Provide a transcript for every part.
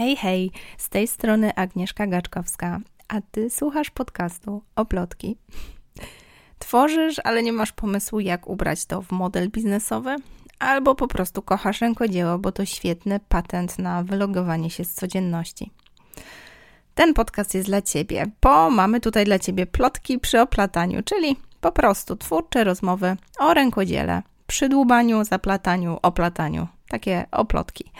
Hej, hej, z tej strony Agnieszka Gaczkowska, a ty słuchasz podcastu Oplotki. Tworzysz, ale nie masz pomysłu, jak ubrać to w model biznesowy? Albo po prostu kochasz rękodzieło, bo to świetny patent na wylogowanie się z codzienności. Ten podcast jest dla Ciebie, bo mamy tutaj dla Ciebie plotki przy oplataniu, czyli po prostu twórcze rozmowy o rękodziele, przy dłubaniu, zaplataniu, oplataniu. Takie oplotki.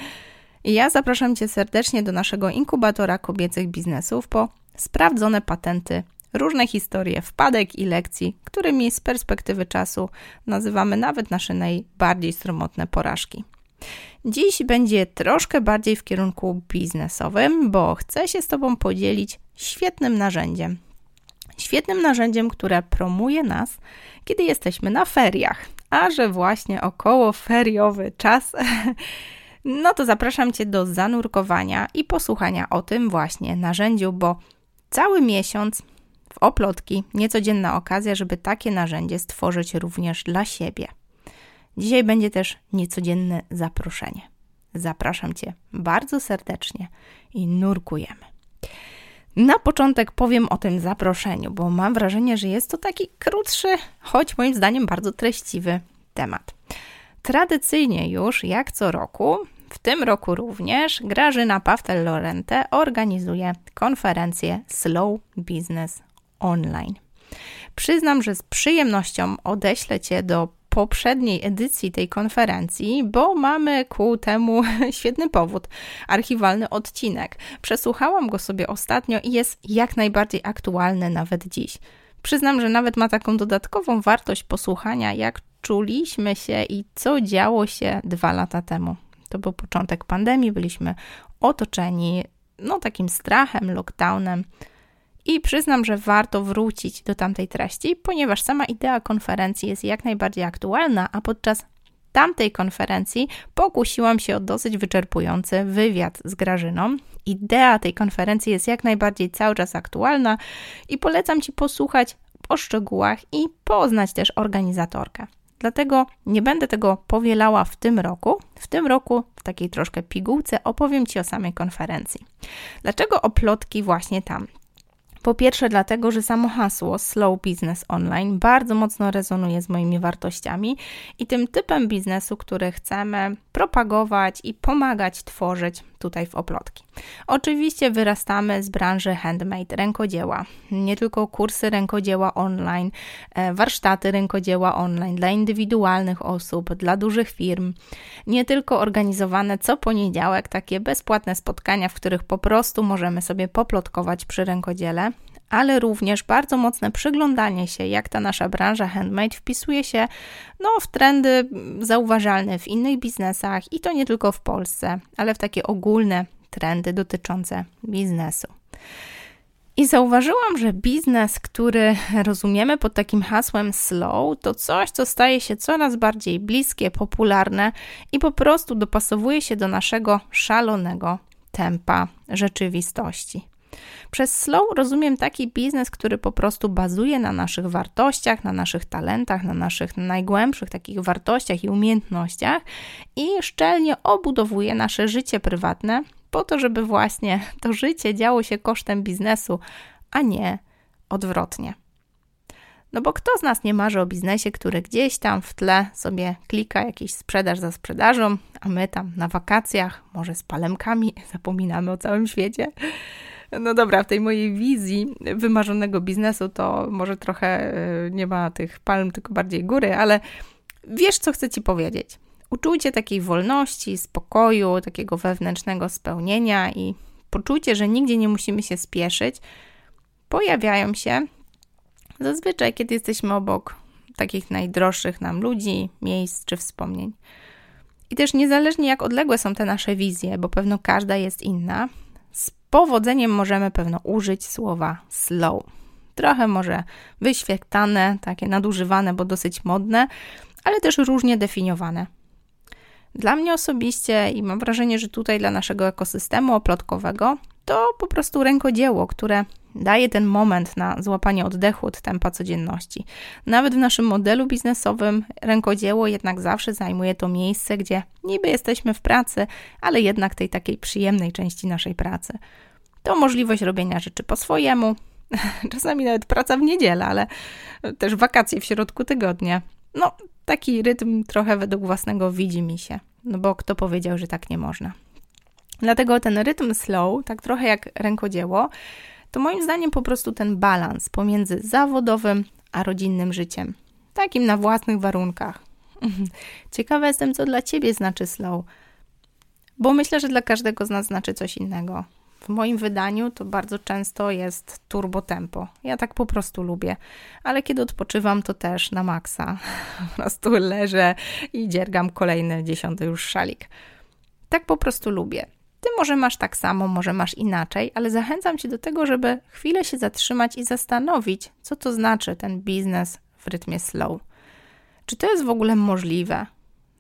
I ja zapraszam Cię serdecznie do naszego inkubatora kobiecych biznesów po sprawdzone patenty, różne historie, wpadek i lekcji, którymi z perspektywy czasu nazywamy nawet nasze najbardziej stromotne porażki. Dziś będzie troszkę bardziej w kierunku biznesowym, bo chcę się z Tobą podzielić świetnym narzędziem. Świetnym narzędziem, które promuje nas, kiedy jesteśmy na feriach, a że właśnie około feriowy czas no to zapraszam Cię do zanurkowania i posłuchania o tym właśnie narzędziu, bo cały miesiąc w oplotki niecodzienna okazja, żeby takie narzędzie stworzyć również dla siebie. Dzisiaj będzie też niecodzienne zaproszenie. Zapraszam Cię bardzo serdecznie i nurkujemy. Na początek powiem o tym zaproszeniu, bo mam wrażenie, że jest to taki krótszy, choć moim zdaniem bardzo treściwy temat. Tradycyjnie już, jak co roku, w tym roku również Grażyna Pawtel-Lorente organizuje konferencję Slow Business Online. Przyznam, że z przyjemnością odeślę Cię do poprzedniej edycji tej konferencji, bo mamy ku temu świetny powód archiwalny odcinek. Przesłuchałam go sobie ostatnio i jest jak najbardziej aktualny nawet dziś. Przyznam, że nawet ma taką dodatkową wartość posłuchania, jak czuliśmy się i co działo się dwa lata temu. To był początek pandemii, byliśmy otoczeni no takim strachem, lockdownem. I przyznam, że warto wrócić do tamtej treści, ponieważ sama idea konferencji jest jak najbardziej aktualna, a podczas tamtej konferencji pokusiłam się o dosyć wyczerpujący wywiad z Grażyną. Idea tej konferencji jest jak najbardziej cały czas aktualna i polecam Ci posłuchać o szczegółach i poznać też organizatorkę. Dlatego nie będę tego powielała w tym roku. W tym roku, w takiej troszkę pigułce, opowiem Ci o samej konferencji. Dlaczego oplotki właśnie tam? Po pierwsze, dlatego, że samo hasło Slow Business Online bardzo mocno rezonuje z moimi wartościami i tym typem biznesu, który chcemy propagować i pomagać tworzyć tutaj w Oplotki. Oczywiście wyrastamy z branży handmade, rękodzieła. Nie tylko kursy rękodzieła online, e, warsztaty rękodzieła online dla indywidualnych osób, dla dużych firm. Nie tylko organizowane co poniedziałek takie bezpłatne spotkania, w których po prostu możemy sobie poplotkować przy rękodziele, ale również bardzo mocne przyglądanie się, jak ta nasza branża handmade wpisuje się no, w trendy zauważalne w innych biznesach i to nie tylko w Polsce, ale w takie ogólne trendy dotyczące biznesu. I zauważyłam, że biznes, który rozumiemy pod takim hasłem slow, to coś, co staje się coraz bardziej bliskie, popularne i po prostu dopasowuje się do naszego szalonego tempa rzeczywistości. Przez slow rozumiem taki biznes, który po prostu bazuje na naszych wartościach, na naszych talentach, na naszych najgłębszych takich wartościach i umiejętnościach i szczelnie obudowuje nasze życie prywatne po to, żeby właśnie to życie działo się kosztem biznesu, a nie odwrotnie. No bo kto z nas nie marzy o biznesie, który gdzieś tam w tle sobie klika jakiś sprzedaż za sprzedażą, a my tam na wakacjach, może z palemkami, zapominamy o całym świecie. No dobra, w tej mojej wizji wymarzonego biznesu to może trochę e, nie ma tych palm, tylko bardziej góry, ale wiesz, co chcę Ci powiedzieć. Uczujcie takiej wolności, spokoju, takiego wewnętrznego spełnienia i poczucie, że nigdzie nie musimy się spieszyć, pojawiają się zazwyczaj, kiedy jesteśmy obok takich najdroższych nam ludzi, miejsc czy wspomnień. I też niezależnie jak odległe są te nasze wizje, bo pewno każda jest inna, powodzeniem możemy pewno użyć słowa slow. Trochę może wyświetlane, takie nadużywane, bo dosyć modne, ale też różnie definiowane. Dla mnie osobiście i mam wrażenie, że tutaj dla naszego ekosystemu oplotkowego to po prostu rękodzieło, które daje ten moment na złapanie oddechu od tempa codzienności. Nawet w naszym modelu biznesowym rękodzieło jednak zawsze zajmuje to miejsce, gdzie niby jesteśmy w pracy, ale jednak tej takiej przyjemnej części naszej pracy. To możliwość robienia rzeczy po swojemu, czasami nawet praca w niedzielę, ale też wakacje w środku tygodnia. No, taki rytm trochę według własnego widzi mi się, no bo kto powiedział, że tak nie można. Dlatego ten rytm slow, tak trochę jak rękodzieło, to moim zdaniem po prostu ten balans pomiędzy zawodowym a rodzinnym życiem. Takim na własnych warunkach. Ciekawa jestem, co dla ciebie znaczy slow, bo myślę, że dla każdego z nas znaczy coś innego. W moim wydaniu to bardzo często jest turbo tempo. Ja tak po prostu lubię, ale kiedy odpoczywam, to też na maksa. Po prostu leżę i dziergam kolejny dziesiąty już szalik. Tak po prostu lubię. Ty może masz tak samo, może masz inaczej, ale zachęcam Cię do tego, żeby chwilę się zatrzymać i zastanowić, co to znaczy ten biznes w rytmie slow. Czy to jest w ogóle możliwe?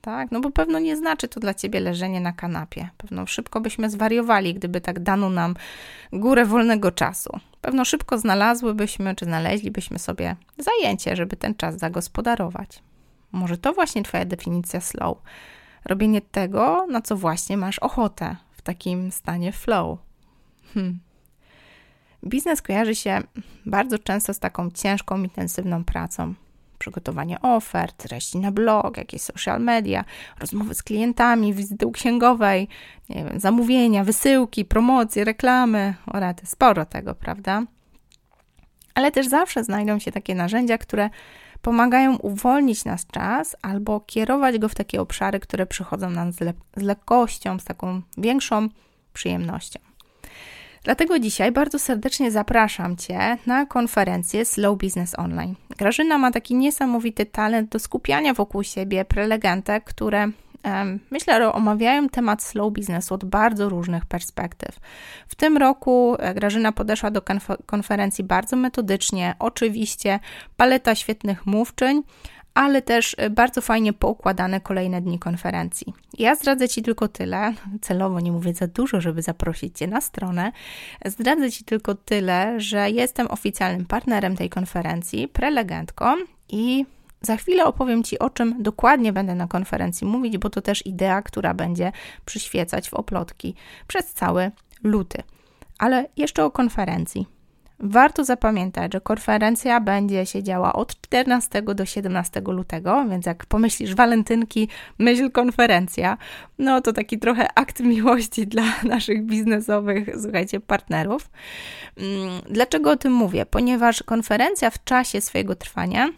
Tak? No bo pewno nie znaczy to dla Ciebie leżenie na kanapie. Pewno szybko byśmy zwariowali, gdyby tak dano nam górę wolnego czasu. Pewno szybko znalazłybyśmy, czy znaleźlibyśmy sobie zajęcie, żeby ten czas zagospodarować. Może to właśnie Twoja definicja slow. Robienie tego, na co właśnie masz ochotę, w takim stanie flow. Hmm. Biznes kojarzy się bardzo często z taką ciężką, intensywną pracą. Przygotowanie ofert, treści na blog, jakieś social media, rozmowy z klientami, wizyty u księgowej, wiem, zamówienia, wysyłki, promocje, reklamy, orety, sporo tego, prawda? Ale też zawsze znajdą się takie narzędzia, które pomagają uwolnić nas czas albo kierować go w takie obszary, które przychodzą nam z, le z lekkością, z taką większą przyjemnością. Dlatego dzisiaj bardzo serdecznie zapraszam Cię na konferencję Slow Business Online. Grażyna ma taki niesamowity talent do skupiania wokół siebie prelegentek, które Myślę, że omawiają temat slow biznesu od bardzo różnych perspektyw. W tym roku e, Grażyna podeszła do konferencji bardzo metodycznie, oczywiście paleta świetnych mówczyń, ale też e, bardzo fajnie poukładane kolejne dni konferencji. Ja zdradzę Ci tylko tyle, celowo nie mówię za dużo, żeby zaprosić Cię na stronę. Zdradzę Ci tylko tyle, że jestem oficjalnym partnerem tej konferencji, prelegentką i za chwilę opowiem Ci, o czym dokładnie będę na konferencji mówić, bo to też idea, która będzie przyświecać w oplotki przez cały luty. Ale jeszcze o konferencji. Warto zapamiętać, że konferencja będzie się działa od 14 do 17 lutego, więc jak pomyślisz walentynki, myśl konferencja, no to taki trochę akt miłości dla naszych biznesowych, słuchajcie, partnerów. Mm, dlaczego o tym mówię? Ponieważ konferencja w czasie swojego trwania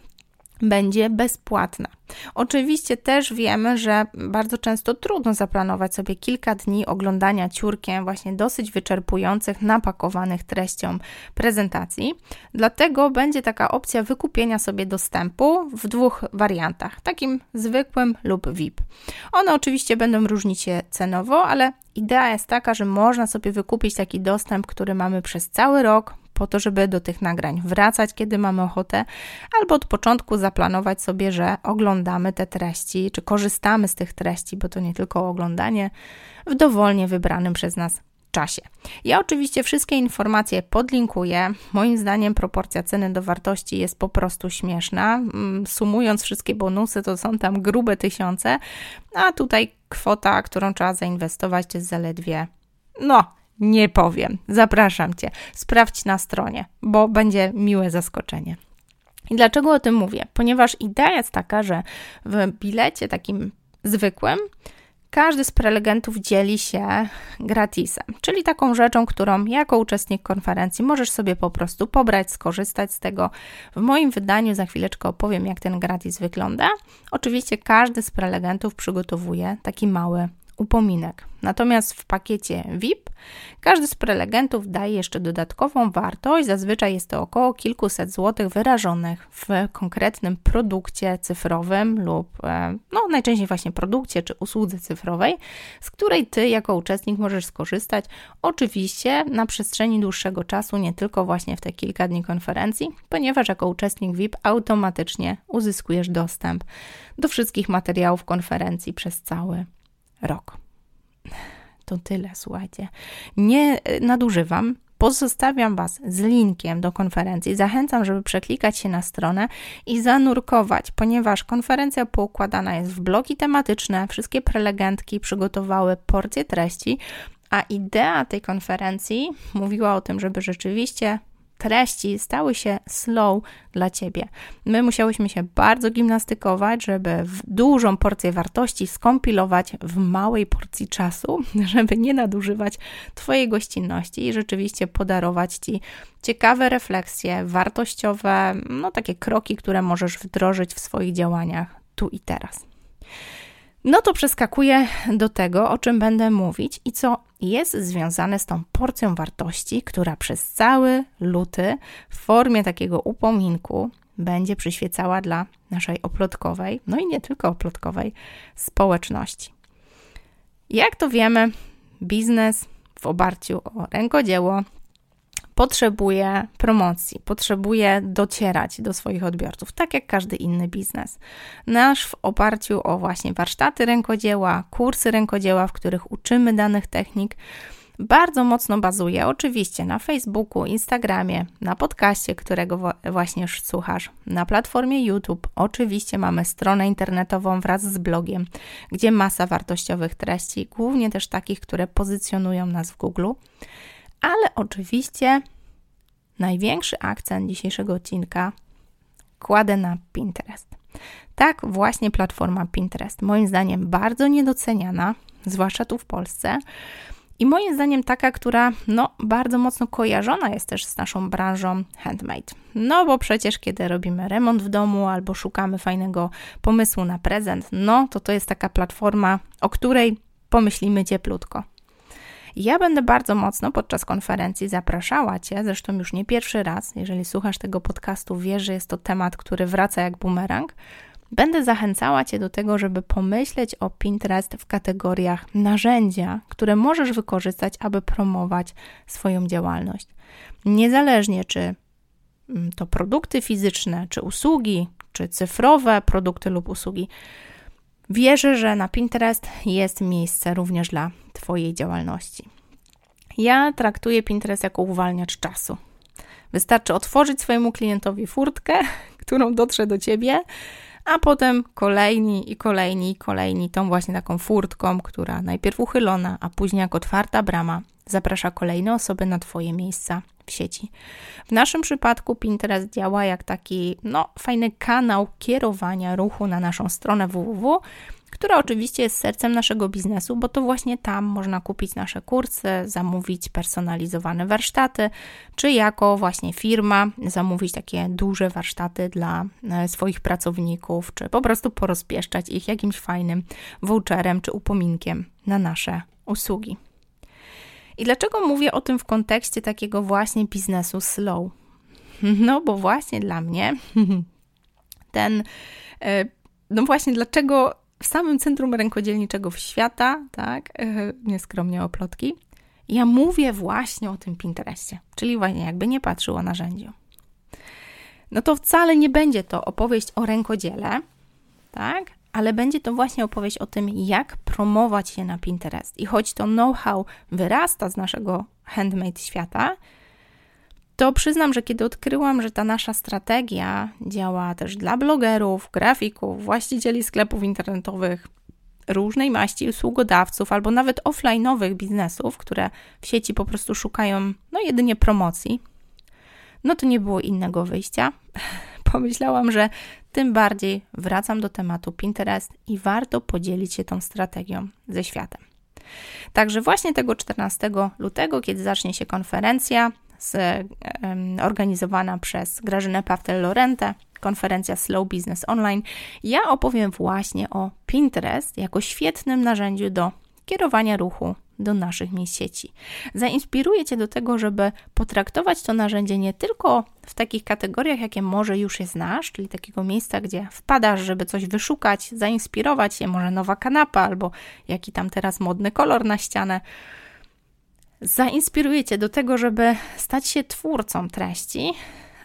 będzie bezpłatna. Oczywiście też wiemy, że bardzo często trudno zaplanować sobie kilka dni oglądania ciurkiem właśnie dosyć wyczerpujących, napakowanych treścią prezentacji. Dlatego będzie taka opcja wykupienia sobie dostępu w dwóch wariantach, takim zwykłym lub VIP. One oczywiście będą różnić się cenowo, ale idea jest taka, że można sobie wykupić taki dostęp, który mamy przez cały rok po to, żeby do tych nagrań wracać, kiedy mamy ochotę, albo od początku zaplanować sobie, że oglądamy te treści, czy korzystamy z tych treści, bo to nie tylko oglądanie, w dowolnie wybranym przez nas czasie. Ja oczywiście wszystkie informacje podlinkuję. Moim zdaniem proporcja ceny do wartości jest po prostu śmieszna. Mm, sumując wszystkie bonusy, to są tam grube tysiące, a tutaj kwota, którą trzeba zainwestować, to jest zaledwie no, nie powiem. Zapraszam Cię. Sprawdź na stronie, bo będzie miłe zaskoczenie. I dlaczego o tym mówię? Ponieważ idea jest taka, że w bilecie takim zwykłym każdy z prelegentów dzieli się gratisem, czyli taką rzeczą, którą jako uczestnik konferencji możesz sobie po prostu pobrać, skorzystać z tego. W moim wydaniu za chwileczkę opowiem, jak ten gratis wygląda. Oczywiście każdy z prelegentów przygotowuje taki mały upominek. Natomiast w pakiecie VIP każdy z prelegentów daje jeszcze dodatkową wartość, zazwyczaj jest to około kilkuset złotych wyrażonych w konkretnym produkcie cyfrowym lub e, no, najczęściej właśnie produkcie czy usłudze cyfrowej, z której Ty jako uczestnik możesz skorzystać, oczywiście na przestrzeni dłuższego czasu, nie tylko właśnie w te kilka dni konferencji, ponieważ jako uczestnik VIP automatycznie uzyskujesz dostęp do wszystkich materiałów konferencji przez cały rok. To tyle, słuchajcie. Nie e, nadużywam. Pozostawiam Was z linkiem do konferencji. Zachęcam, żeby przeklikać się na stronę i zanurkować, ponieważ konferencja poukładana jest w bloki tematyczne. Wszystkie prelegentki przygotowały porcję treści, a idea tej konferencji mówiła o tym, żeby rzeczywiście treści stały się slow dla ciebie. My musiałyśmy się bardzo gimnastykować, żeby dużą porcję wartości skompilować w małej porcji czasu, żeby nie nadużywać Twojej gościnności i rzeczywiście podarować Ci ciekawe refleksje, wartościowe, no takie kroki, które możesz wdrożyć w swoich działaniach tu i teraz. No to przeskakuję do tego, o czym będę mówić i co jest związane z tą porcją wartości, która przez cały luty w formie takiego upominku będzie przyświecała dla naszej oplotkowej, no i nie tylko oplotkowej, społeczności. Jak to wiemy, biznes w oparciu o rękodzieło potrzebuje promocji, potrzebuje docierać do swoich odbiorców, tak jak każdy inny biznes. Nasz w oparciu o właśnie warsztaty rękodzieła, kursy rękodzieła, w których uczymy danych technik, bardzo mocno bazuje oczywiście na Facebooku, Instagramie, na podcaście, którego właśnie już słuchasz, na platformie YouTube. Oczywiście mamy stronę internetową wraz z blogiem, gdzie masa wartościowych treści, głównie też takich, które pozycjonują nas w Google ale oczywiście największy akcent dzisiejszego odcinka kładę na Pinterest. Tak, właśnie platforma Pinterest, moim zdaniem bardzo niedoceniana, zwłaszcza tu w Polsce. I moim zdaniem taka, która no, bardzo mocno kojarzona jest też z naszą branżą handmade. No bo przecież kiedy robimy remont w domu albo szukamy fajnego pomysłu na prezent, no to to jest taka platforma, o której pomyślimy cieplutko. Ja będę bardzo mocno podczas konferencji zapraszała Cię, zresztą już nie pierwszy raz, jeżeli słuchasz tego podcastu, wiesz, że jest to temat, który wraca jak bumerang. Będę zachęcała Cię do tego, żeby pomyśleć o Pinterest w kategoriach narzędzia, które możesz wykorzystać, aby promować swoją działalność. Niezależnie czy mm, to produkty fizyczne, czy usługi, czy cyfrowe produkty lub usługi, Wierzę, że na Pinterest jest miejsce również dla Twojej działalności. Ja traktuję Pinterest jako uwalniacz czasu. Wystarczy otworzyć swojemu klientowi furtkę, którą dotrze do Ciebie, a potem kolejni i kolejni i kolejni tą właśnie taką furtką, która najpierw uchylona, a później jak otwarta brama zaprasza kolejne osoby na Twoje miejsca w sieci. W naszym przypadku Pinterest działa jak taki no, fajny kanał kierowania ruchu na naszą stronę www, która oczywiście jest sercem naszego biznesu, bo to właśnie tam można kupić nasze kursy, zamówić personalizowane warsztaty, czy jako właśnie firma zamówić takie duże warsztaty dla e, swoich pracowników, czy po prostu porozpieszczać ich jakimś fajnym voucherem czy upominkiem na nasze usługi. I dlaczego mówię o tym w kontekście takiego właśnie biznesu slow? No, bo właśnie dla mnie ten, e, no właśnie dlaczego w samym centrum rękodzielniczego świata, tak, e, nieskromnie o plotki, ja mówię właśnie o tym Pinterestie, czyli właśnie jakby nie patrzył o narzędziu. No to wcale nie będzie to opowieść o rękodziele, tak, ale będzie to właśnie opowieść o tym, jak promować się na Pinterest. I choć to know-how wyrasta z naszego handmade świata, to przyznam, że kiedy odkryłam, że ta nasza strategia działa też dla blogerów, grafików, właścicieli sklepów internetowych, różnej maści usługodawców albo nawet offline'owych biznesów, które w sieci po prostu szukają no jedynie promocji, no to nie było innego wyjścia. Pomyślałam, że tym bardziej wracam do tematu Pinterest i warto podzielić się tą strategią ze światem. Także właśnie tego 14 lutego, kiedy zacznie się konferencja z, organizowana przez Grażynę Pawtel-Lorentę, konferencja Slow Business Online, ja opowiem właśnie o Pinterest jako świetnym narzędziu do kierowania ruchu do naszych miejsc sieci. Zainspiruję Cię do tego, żeby potraktować to narzędzie nie tylko w takich kategoriach, jakie może już je znasz, czyli takiego miejsca, gdzie wpadasz, żeby coś wyszukać, zainspirować się, może nowa kanapa albo jaki tam teraz modny kolor na ścianę. Zainspiruję Cię do tego, żeby stać się twórcą treści,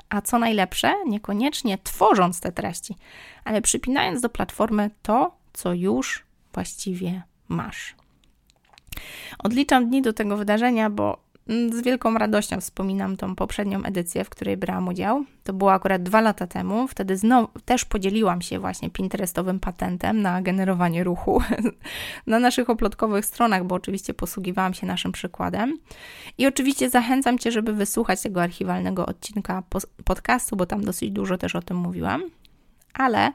a co najlepsze, niekoniecznie tworząc te treści, ale przypinając do platformy to, co już właściwie masz. Odliczam dni do tego wydarzenia, bo mm, z wielką radością wspominam tą poprzednią edycję, w której brałam udział. To było akurat dwa lata temu. Wtedy znowu też podzieliłam się właśnie Pinterestowym patentem na generowanie ruchu na naszych oplotkowych stronach, bo oczywiście posługiwałam się naszym przykładem. I oczywiście zachęcam Cię, żeby wysłuchać tego archiwalnego odcinka podcastu, bo tam dosyć dużo też o tym mówiłam. Ale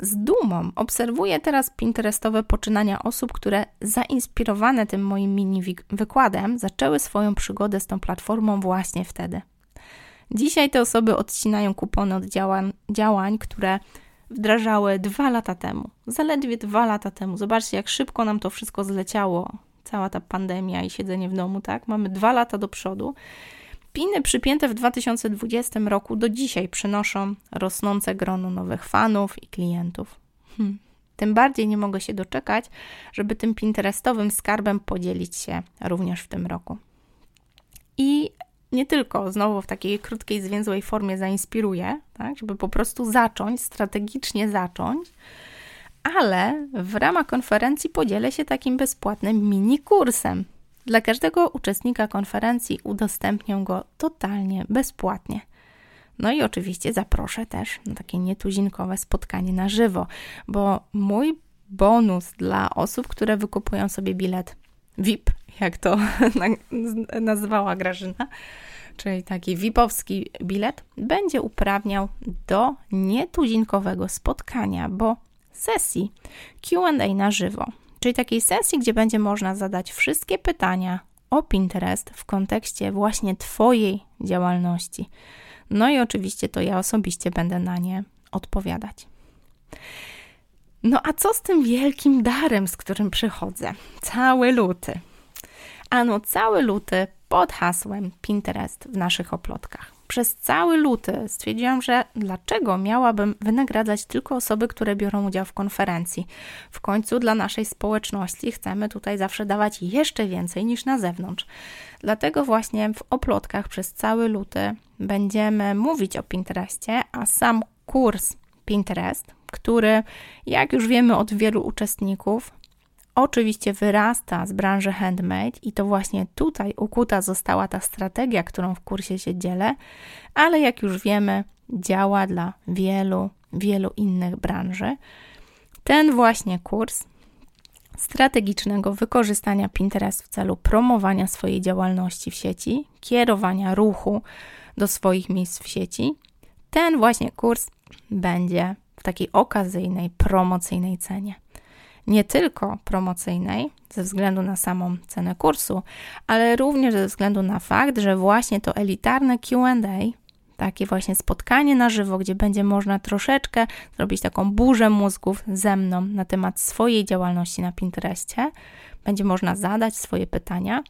z dumą obserwuję teraz Pinterestowe poczynania osób, które zainspirowane tym moim mini wykładem zaczęły swoją przygodę z tą platformą właśnie wtedy. Dzisiaj te osoby odcinają kupony od działań, działań które wdrażały dwa lata temu. Zaledwie dwa lata temu. Zobaczcie, jak szybko nam to wszystko zleciało. Cała ta pandemia i siedzenie w domu, tak? Mamy dwa lata do przodu. Piny przypięte w 2020 roku do dzisiaj przynoszą rosnące grono nowych fanów i klientów. Hmm. Tym bardziej nie mogę się doczekać, żeby tym Pinterestowym skarbem podzielić się również w tym roku. I nie tylko znowu w takiej krótkiej, zwięzłej formie zainspiruję, tak, żeby po prostu zacząć, strategicznie zacząć, ale w ramach konferencji podzielę się takim bezpłatnym mini kursem dla każdego uczestnika konferencji udostępnię go totalnie bezpłatnie. No i oczywiście zaproszę też na takie nietuzinkowe spotkanie na żywo, bo mój bonus dla osób, które wykupują sobie bilet VIP, jak to nazwała Grażyna, czyli taki VIP-owski bilet, będzie uprawniał do nietuzinkowego spotkania, bo sesji QA na żywo czyli takiej sesji, gdzie będzie można zadać wszystkie pytania o Pinterest w kontekście właśnie Twojej działalności. No i oczywiście to ja osobiście będę na nie odpowiadać. No a co z tym wielkim darem, z którym przychodzę? Cały luty. Ano, cały luty pod hasłem Pinterest w naszych oplotkach przez cały luty stwierdziłam, że dlaczego miałabym wynagradzać tylko osoby, które biorą udział w konferencji. W końcu dla naszej społeczności chcemy tutaj zawsze dawać jeszcze więcej niż na zewnątrz. Dlatego właśnie w oplotkach przez cały luty będziemy mówić o Pinterestie, a sam kurs Pinterest, który, jak już wiemy od wielu uczestników, oczywiście wyrasta z branży handmade i to właśnie tutaj ukuta została ta strategia, którą w kursie się dzielę, ale jak już wiemy, działa dla wielu, wielu innych branży. Ten właśnie kurs strategicznego wykorzystania Pinterest w celu promowania swojej działalności w sieci, kierowania ruchu do swoich miejsc w sieci, ten właśnie kurs będzie w takiej okazyjnej, promocyjnej cenie nie tylko promocyjnej, ze względu na samą cenę kursu, ale również ze względu na fakt, że właśnie to elitarne QA, takie właśnie spotkanie na żywo, gdzie będzie można troszeczkę zrobić taką burzę mózgów ze mną na temat swojej działalności na Pinterestie, będzie można zadać swoje pytania,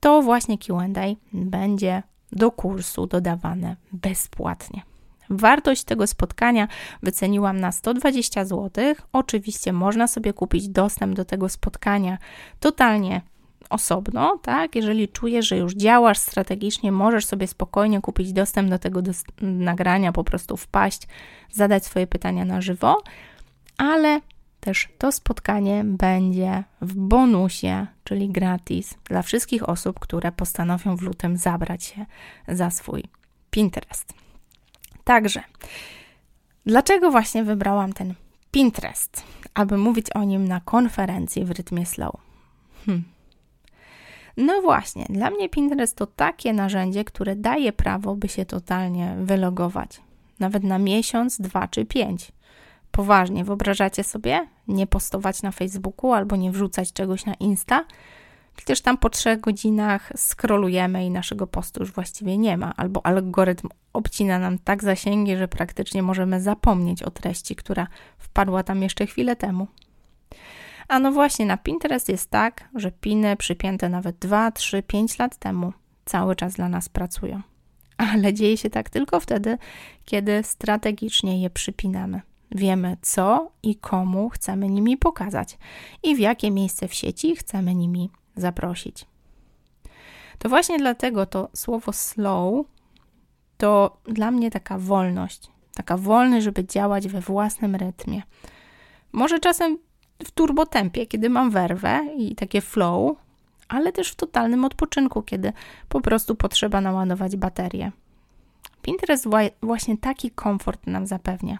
to właśnie QA będzie do kursu dodawane bezpłatnie. Wartość tego spotkania wyceniłam na 120 zł. Oczywiście można sobie kupić dostęp do tego spotkania totalnie osobno, tak? Jeżeli czujesz, że już działasz strategicznie, możesz sobie spokojnie kupić dostęp do tego nagrania, po prostu wpaść, zadać swoje pytania na żywo, ale też to spotkanie będzie w bonusie, czyli gratis dla wszystkich osób, które postanowią w lutym zabrać się za swój Pinterest. Także, dlaczego właśnie wybrałam ten Pinterest, aby mówić o nim na konferencji w rytmie slow? Hmm. No właśnie, dla mnie Pinterest to takie narzędzie, które daje prawo, by się totalnie wylogować. Nawet na miesiąc, dwa czy pięć. Poważnie, wyobrażacie sobie nie postować na Facebooku albo nie wrzucać czegoś na Insta? Przecież tam po trzech godzinach skrolujemy i naszego postu już właściwie nie ma, albo algorytm obcina nam tak zasięgi, że praktycznie możemy zapomnieć o treści, która wpadła tam jeszcze chwilę temu. A no właśnie, na Pinterest jest tak, że piny przypięte nawet 2, 3, 5 lat temu cały czas dla nas pracują. Ale dzieje się tak tylko wtedy, kiedy strategicznie je przypinamy. Wiemy, co i komu chcemy nimi pokazać i w jakie miejsce w sieci chcemy nimi zaprosić. To właśnie dlatego to słowo slow to dla mnie taka wolność, taka wolność, żeby działać we własnym rytmie. Może czasem w turbotempie, kiedy mam werwę i takie flow, ale też w totalnym odpoczynku, kiedy po prostu potrzeba naładować baterię. Pinterest właśnie taki komfort nam zapewnia.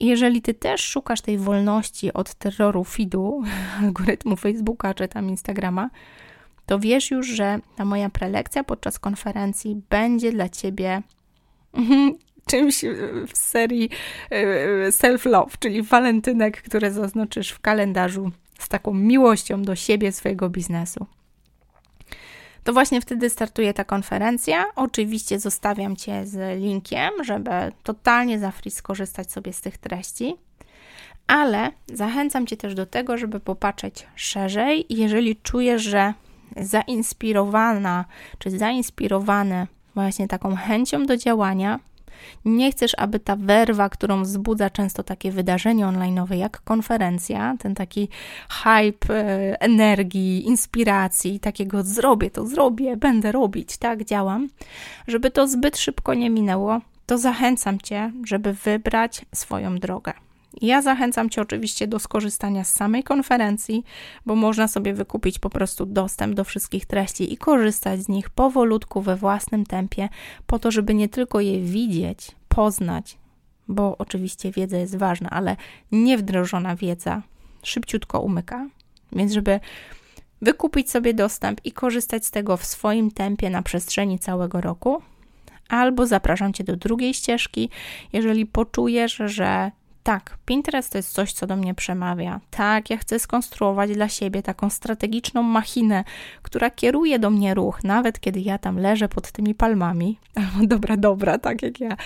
I jeżeli ty też szukasz tej wolności od terroru feedu, algorytmu Facebooka czy tam Instagrama, to wiesz już, że ta moja prelekcja podczas konferencji będzie dla ciebie czymś w serii e, self-love, czyli walentynek, które zaznaczysz w kalendarzu z taką miłością do siebie, swojego biznesu. To właśnie wtedy startuje ta konferencja. Oczywiście zostawiam Cię z linkiem, żeby totalnie za free skorzystać sobie z tych treści. Ale zachęcam Cię też do tego, żeby popatrzeć szerzej. Jeżeli czujesz, że zainspirowana czy zainspirowany właśnie taką chęcią do działania, nie chcesz, aby ta werwa, którą wzbudza często takie wydarzenie online'owe jak konferencja, ten taki hype e, energii, inspiracji, takiego zrobię to, zrobię, będę robić, tak, działam, żeby to zbyt szybko nie minęło, to zachęcam Cię, żeby wybrać swoją drogę. Ja zachęcam Cię oczywiście do skorzystania z samej konferencji, bo można sobie wykupić po prostu dostęp do wszystkich treści i korzystać z nich powolutku we własnym tempie, po to, żeby nie tylko je widzieć, poznać, bo oczywiście wiedza jest ważna, ale niewdrożona wiedza szybciutko umyka. Więc, żeby wykupić sobie dostęp i korzystać z tego w swoim tempie na przestrzeni całego roku, albo zapraszam Cię do drugiej ścieżki, jeżeli poczujesz, że tak, Pinterest to jest coś, co do mnie przemawia. Tak, ja chcę skonstruować dla siebie taką strategiczną machinę, która kieruje do mnie ruch, nawet kiedy ja tam leżę pod tymi palmami. Albo dobra, dobra, tak jak ja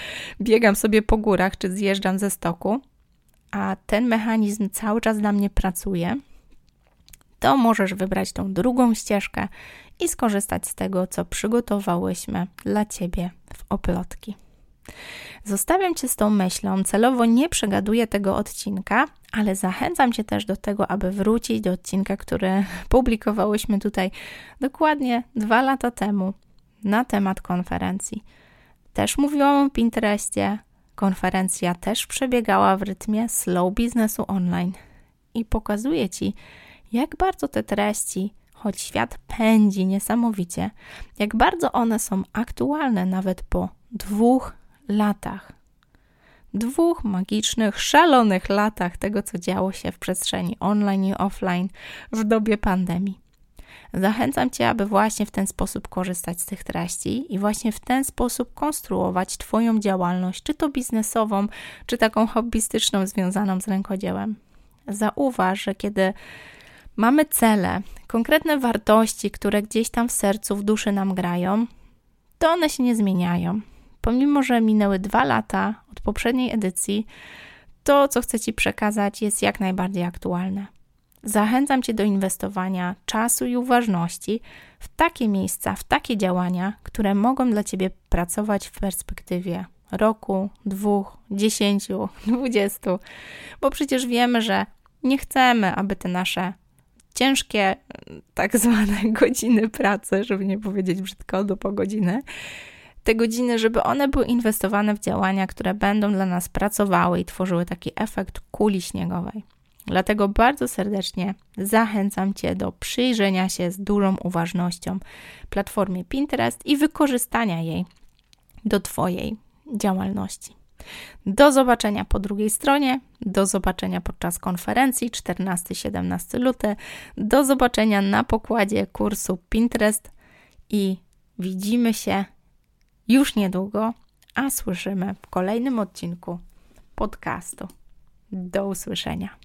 biegam sobie po górach czy zjeżdżam ze stoku, a ten mechanizm cały czas dla mnie pracuje, to możesz wybrać tą drugą ścieżkę i skorzystać z tego, co przygotowałyśmy dla Ciebie w oplotki. Zostawiam Cię z tą myślą, celowo nie przegaduję tego odcinka, ale zachęcam Cię też do tego, aby wrócić do odcinka, który publikowałyśmy tutaj dokładnie dwa lata temu na temat konferencji. Też mówiłam o Pinterestie. Konferencja też przebiegała w rytmie slow biznesu online i pokazuje Ci, jak bardzo te treści, choć świat pędzi niesamowicie, jak bardzo one są aktualne nawet po dwóch latach. Dwóch magicznych, szalonych latach tego, co działo się w przestrzeni online i offline w dobie pandemii. Zachęcam Cię, aby właśnie w ten sposób korzystać z tych treści i właśnie w ten sposób konstruować Twoją działalność, czy to biznesową, czy taką hobbystyczną, związaną z rękodziełem. Zauważ, że kiedy mamy cele, konkretne wartości, które gdzieś tam w sercu, w duszy nam grają, to one się nie zmieniają pomimo że minęły dwa lata od poprzedniej edycji, to, co chcę Ci przekazać, jest jak najbardziej aktualne. Zachęcam Cię do inwestowania czasu i uważności w takie miejsca, w takie działania, które mogą dla Ciebie pracować w perspektywie roku, dwóch, dziesięciu, dwudziestu, bo przecież wiemy, że nie chcemy, aby te nasze ciężkie, tak zwane godziny pracy, żeby nie powiedzieć brzydko, do po godziny, te godziny, żeby one były inwestowane w działania, które będą dla nas pracowały i tworzyły taki efekt kuli śniegowej. Dlatego bardzo serdecznie zachęcam Cię do przyjrzenia się z dużą uważnością platformie Pinterest i wykorzystania jej do Twojej działalności. Do zobaczenia po drugiej stronie, do zobaczenia podczas konferencji 14-17 luty, do zobaczenia na pokładzie kursu Pinterest i widzimy się już niedługo, a słyszymy w kolejnym odcinku podcastu. Do usłyszenia.